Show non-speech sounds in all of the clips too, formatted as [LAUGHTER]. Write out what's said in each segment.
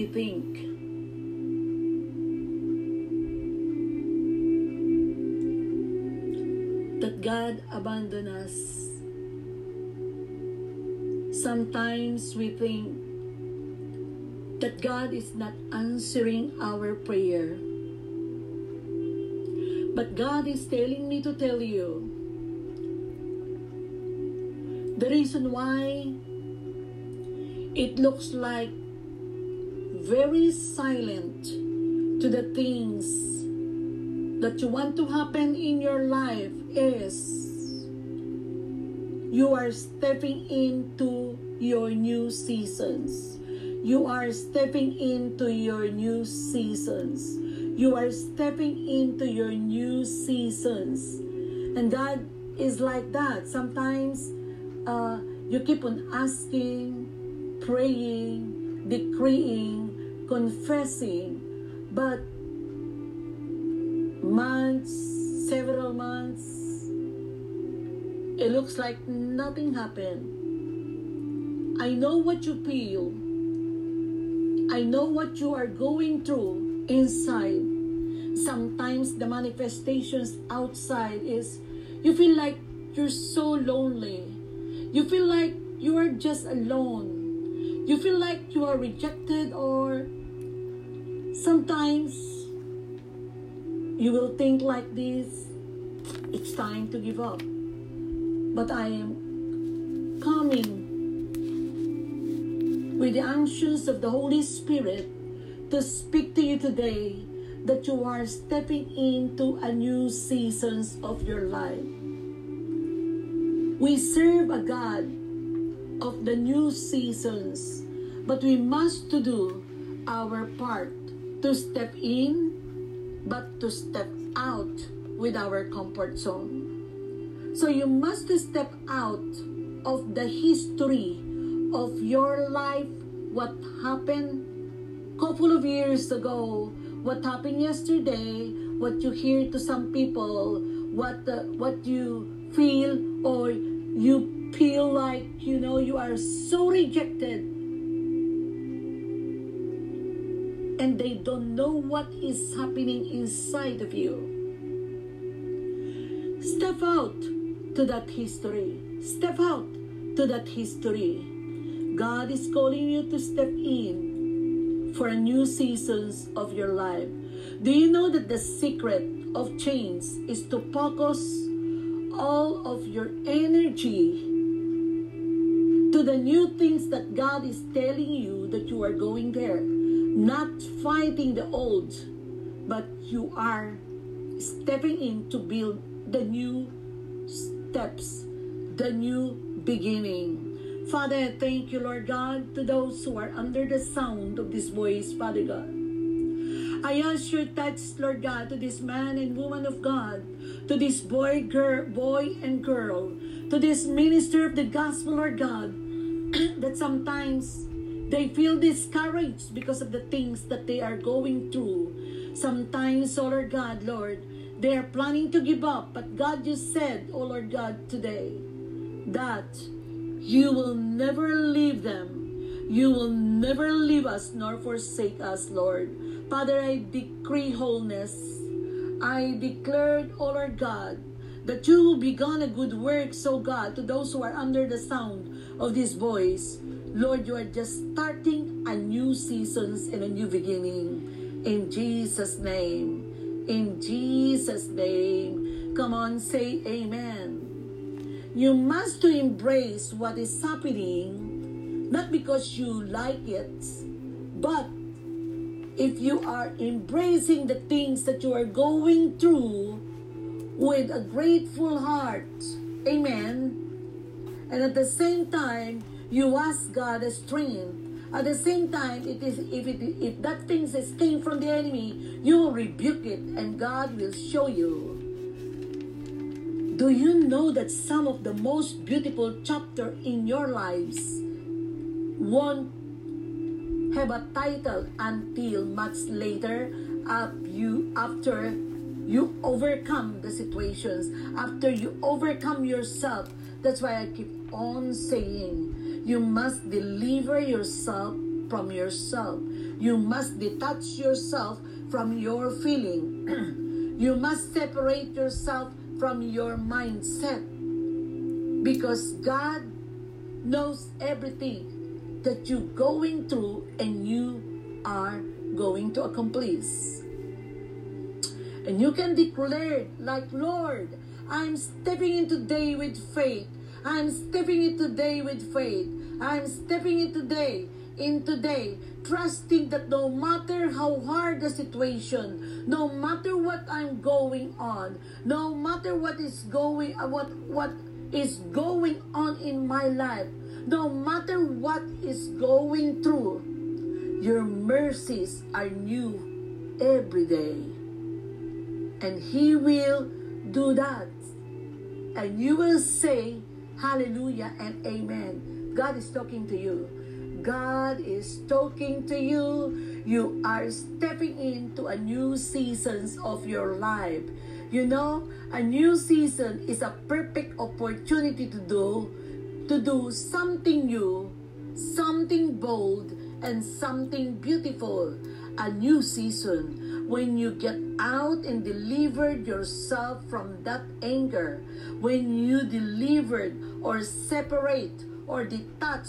we think. That God abandoned us. Sometimes we think that God is not answering our prayer. But God is telling me to tell you the reason why it looks like very silent to the things that you want to happen in your life is you are stepping into your new seasons. You are stepping into your new seasons. You are stepping into your new seasons. And God is like that. Sometimes uh, you keep on asking, praying, decreeing, confessing, but months, several months, it looks like nothing happened. I know what you feel. I know what you are going through inside. Sometimes the manifestations outside is you feel like you're so lonely. You feel like you are just alone. You feel like you are rejected or sometimes you will think like this it's time to give up. But I am coming with the unctions of the Holy Spirit to speak to you today that you are stepping into a new seasons of your life. We serve a God of the new seasons, but we must to do our part to step in, but to step out with our comfort zone. So you must step out of the history of your life, what happened a couple of years ago, what happened yesterday, what you hear to some people, what uh, what you feel or you feel like you know you are so rejected and they don't know what is happening inside of you. Step out to that history. Step out to that history. God is calling you to step in for a new seasons of your life. Do you know that the secret of change is to focus all of your energy to the new things that God is telling you that you are going there? Not fighting the old, but you are stepping in to build the new steps, the new beginning. Father, thank you, Lord God, to those who are under the sound of this voice, Father God. I ask your touch, Lord God, to this man and woman of God, to this boy, girl, boy and girl, to this minister of the gospel, Lord God, [CLEARS THROAT] that sometimes they feel discouraged because of the things that they are going through. Sometimes, oh Lord God, Lord, they are planning to give up, but God just said, oh Lord God, today, that you will never leave them. You will never leave us nor forsake us, Lord. Father, I decree wholeness. I declare, oh Lord God, that you begun a good work, so oh God, to those who are under the sound of this voice. Lord, you are just starting a new seasons and a new beginning. In Jesus' name. In Jesus' name. Come on, say amen. You must to embrace what is happening, not because you like it, but if you are embracing the things that you are going through with a grateful heart. Amen. And at the same time, you ask God a strength. At the same time, it is if it if that thing is came from the enemy, you will rebuke it, and God will show you. Do you know that some of the most beautiful chapter in your lives won't have a title until much later up you after you overcome the situations after you overcome yourself that's why i keep on saying you must deliver yourself from yourself. You must detach yourself from your feeling. [CLEARS THROAT] you must separate yourself from your mindset. Because God knows everything that you're going through and you are going to accomplish. And you can declare, like, Lord, I'm stepping in today with faith. I'm stepping it today with faith. I'm stepping it today, in today, trusting that no matter how hard the situation, no matter what I'm going on, no matter what is going, what what is going on in my life, no matter what is going through, your mercies are new every day. And He will do that. And you will say, Hallelujah and Amen. God is talking to you. God is talking to you. You are stepping into a new seasons of your life. You know, a new season is a perfect opportunity to do to do something new, something bold, and something beautiful. A new season when you get out and delivered yourself from that anger, when you delivered or separate or detach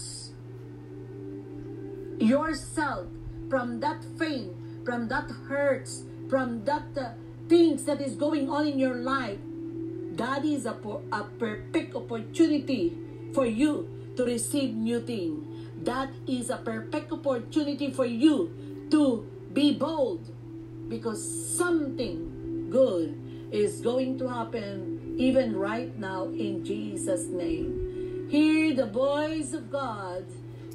yourself from that pain, from that hurts, from that uh, things that is going on in your life, that is a, a perfect opportunity for you to receive new thing. That is a perfect opportunity for you to be bold because something good is going to happen even right now in Jesus' name. Hear the voice of God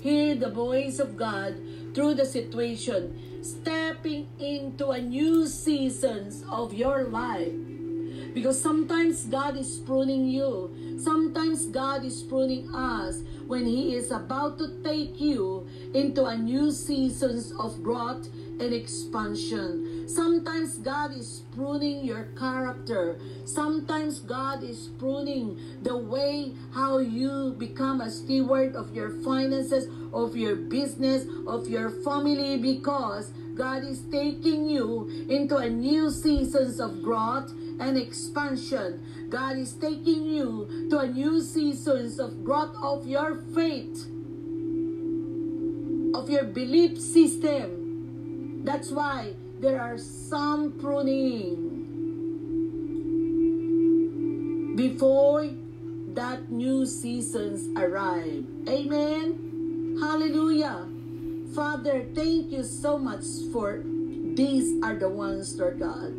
hear the voice of God through the situation, stepping into a new seasons of your life. Because sometimes God is pruning you. Sometimes God is pruning us when He is about to take you into a new seasons of growth and expansion. Sometimes God is pruning your character. Sometimes God is pruning the way how you become a steward of your finances, of your business, of your family because God is taking you into a new seasons of growth and expansion. God is taking you to a new seasons of growth of your faith, of your belief system, that's why there are some pruning before that new seasons arrive. Amen. Hallelujah. Father, thank you so much for these are the ones, Lord God.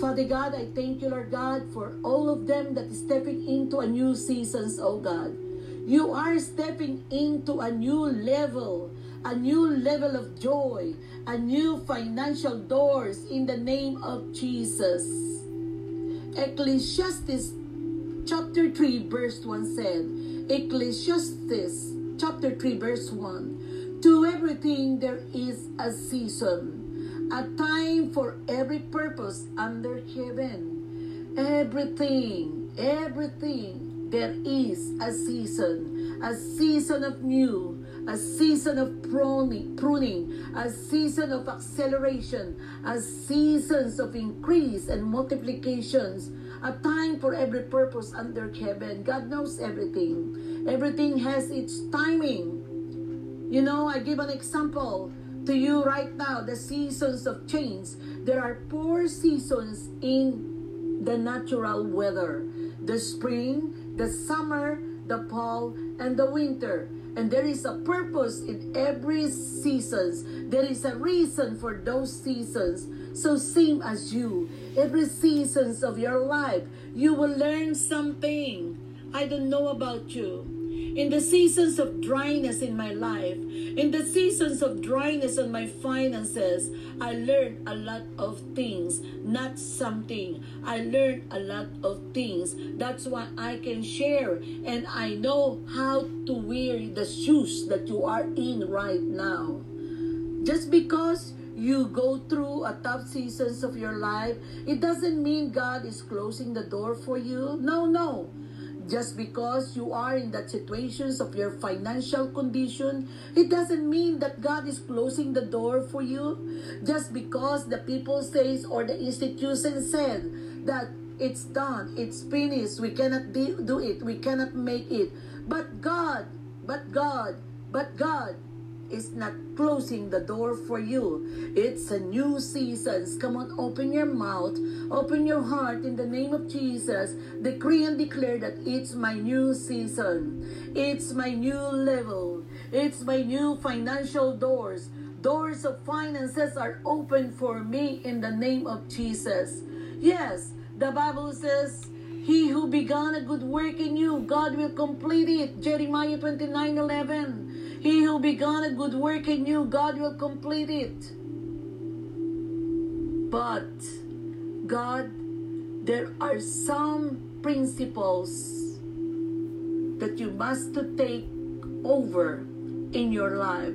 Father God, I thank you, Lord God, for all of them that is stepping into a new seasons, oh God. You are stepping into a new level a new level of joy, a new financial doors in the name of Jesus. Ecclesiastes chapter 3 verse 1 said, Ecclesiastes chapter 3 verse 1, To everything there is a season, a time for every purpose under heaven. Everything, everything, there is a season, a season of new, a season of pruning, a season of acceleration, a seasons of increase and multiplications, a time for every purpose under heaven. God knows everything. Everything has its timing. You know, I give an example to you right now, the seasons of change. There are four seasons in the natural weather. The spring, the summer, the fall, and the winter. And there is a purpose in every seasons. There is a reason for those seasons. So same as you. Every seasons of your life, you will learn something. I don't know about you. In the seasons of dryness in my life, in the seasons of dryness on my finances, I learned a lot of things, not something. I learned a lot of things. That's why I can share and I know how to wear the shoes that you are in right now. Just because you go through a tough seasons of your life, it doesn't mean God is closing the door for you. No, no. Just because you are in that situations of your financial condition, it doesn't mean that God is closing the door for you. Just because the people says or the institution said that it's done, it's finished, we cannot do it, we cannot make it. But God, but God, but God is not closing the door for you. It's a new season. Come on, open your mouth, open your heart in the name of Jesus. Decree and declare that it's my new season. It's my new level. It's my new financial doors. Doors of finances are open for me in the name of Jesus. Yes, the Bible says, He who began a good work in you, God will complete it. Jeremiah 29 11. He who began a good work in you, God will complete it. But God, there are some principles that you must to take over in your life.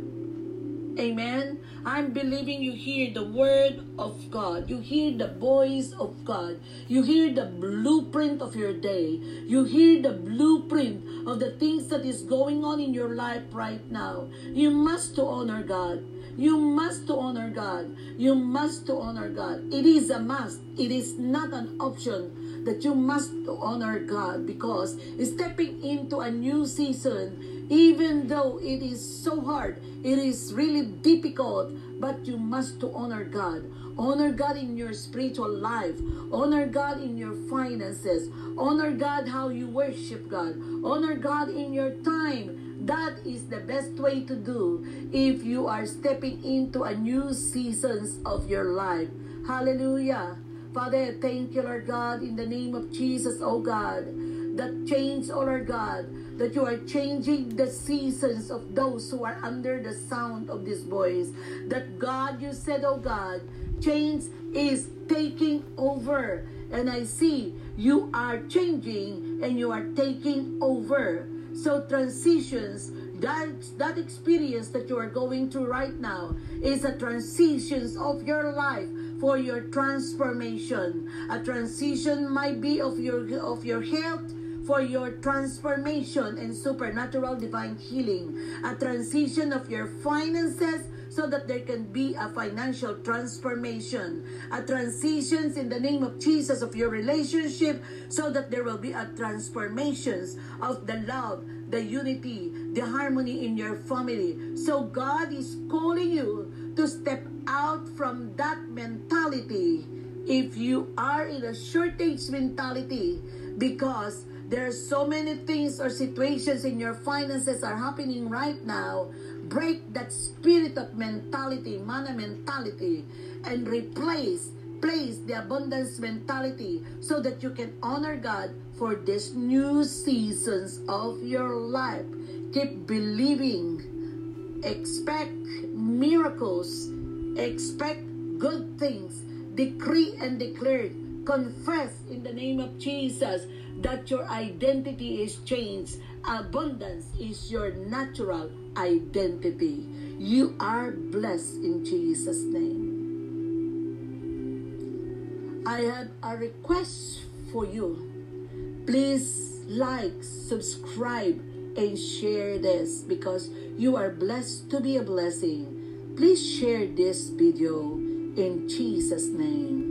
Amen. I'm believing you hear the word of God. You hear the voice of God. You hear the blueprint of your day. You hear the blueprint of the things that is going on in your life right now. You must to honor God. You must to honor God. You must to honor God. It is a must. It is not an option that you must honor God because stepping into a new season even though it is so hard, it is really difficult, but you must to honor God. Honor God in your spiritual life. Honor God in your finances. Honor God how you worship God. Honor God in your time. That is the best way to do if you are stepping into a new seasons of your life. Hallelujah. Father, thank you, Lord God, in the name of Jesus, oh God, that change, oh Lord God, that you are changing the seasons of those who are under the sound of this voice. That God, you said, oh God, change is taking over. And I see you are changing and you are taking over. So transitions, that, that experience that you are going through right now is a transitions of your life for your transformation. A transition might be of your of your health, for your transformation and supernatural divine healing, a transition of your finances so that there can be a financial transformation, a transitions in the name of Jesus of your relationship so that there will be a transformations of the love, the unity, the harmony in your family. So God is calling you to step out from that mentality. If you are in a shortage mentality because there are so many things or situations in your finances are happening right now. Break that spirit of mentality, mana mentality, and replace place the abundance mentality so that you can honor God for this new seasons of your life. Keep believing. Expect miracles. Expect good things. Decree and declare. Confess in the name of Jesus that your identity is changed. Abundance is your natural identity. You are blessed in Jesus' name. I have a request for you. Please like, subscribe, and share this because you are blessed to be a blessing. Please share this video in Jesus' name.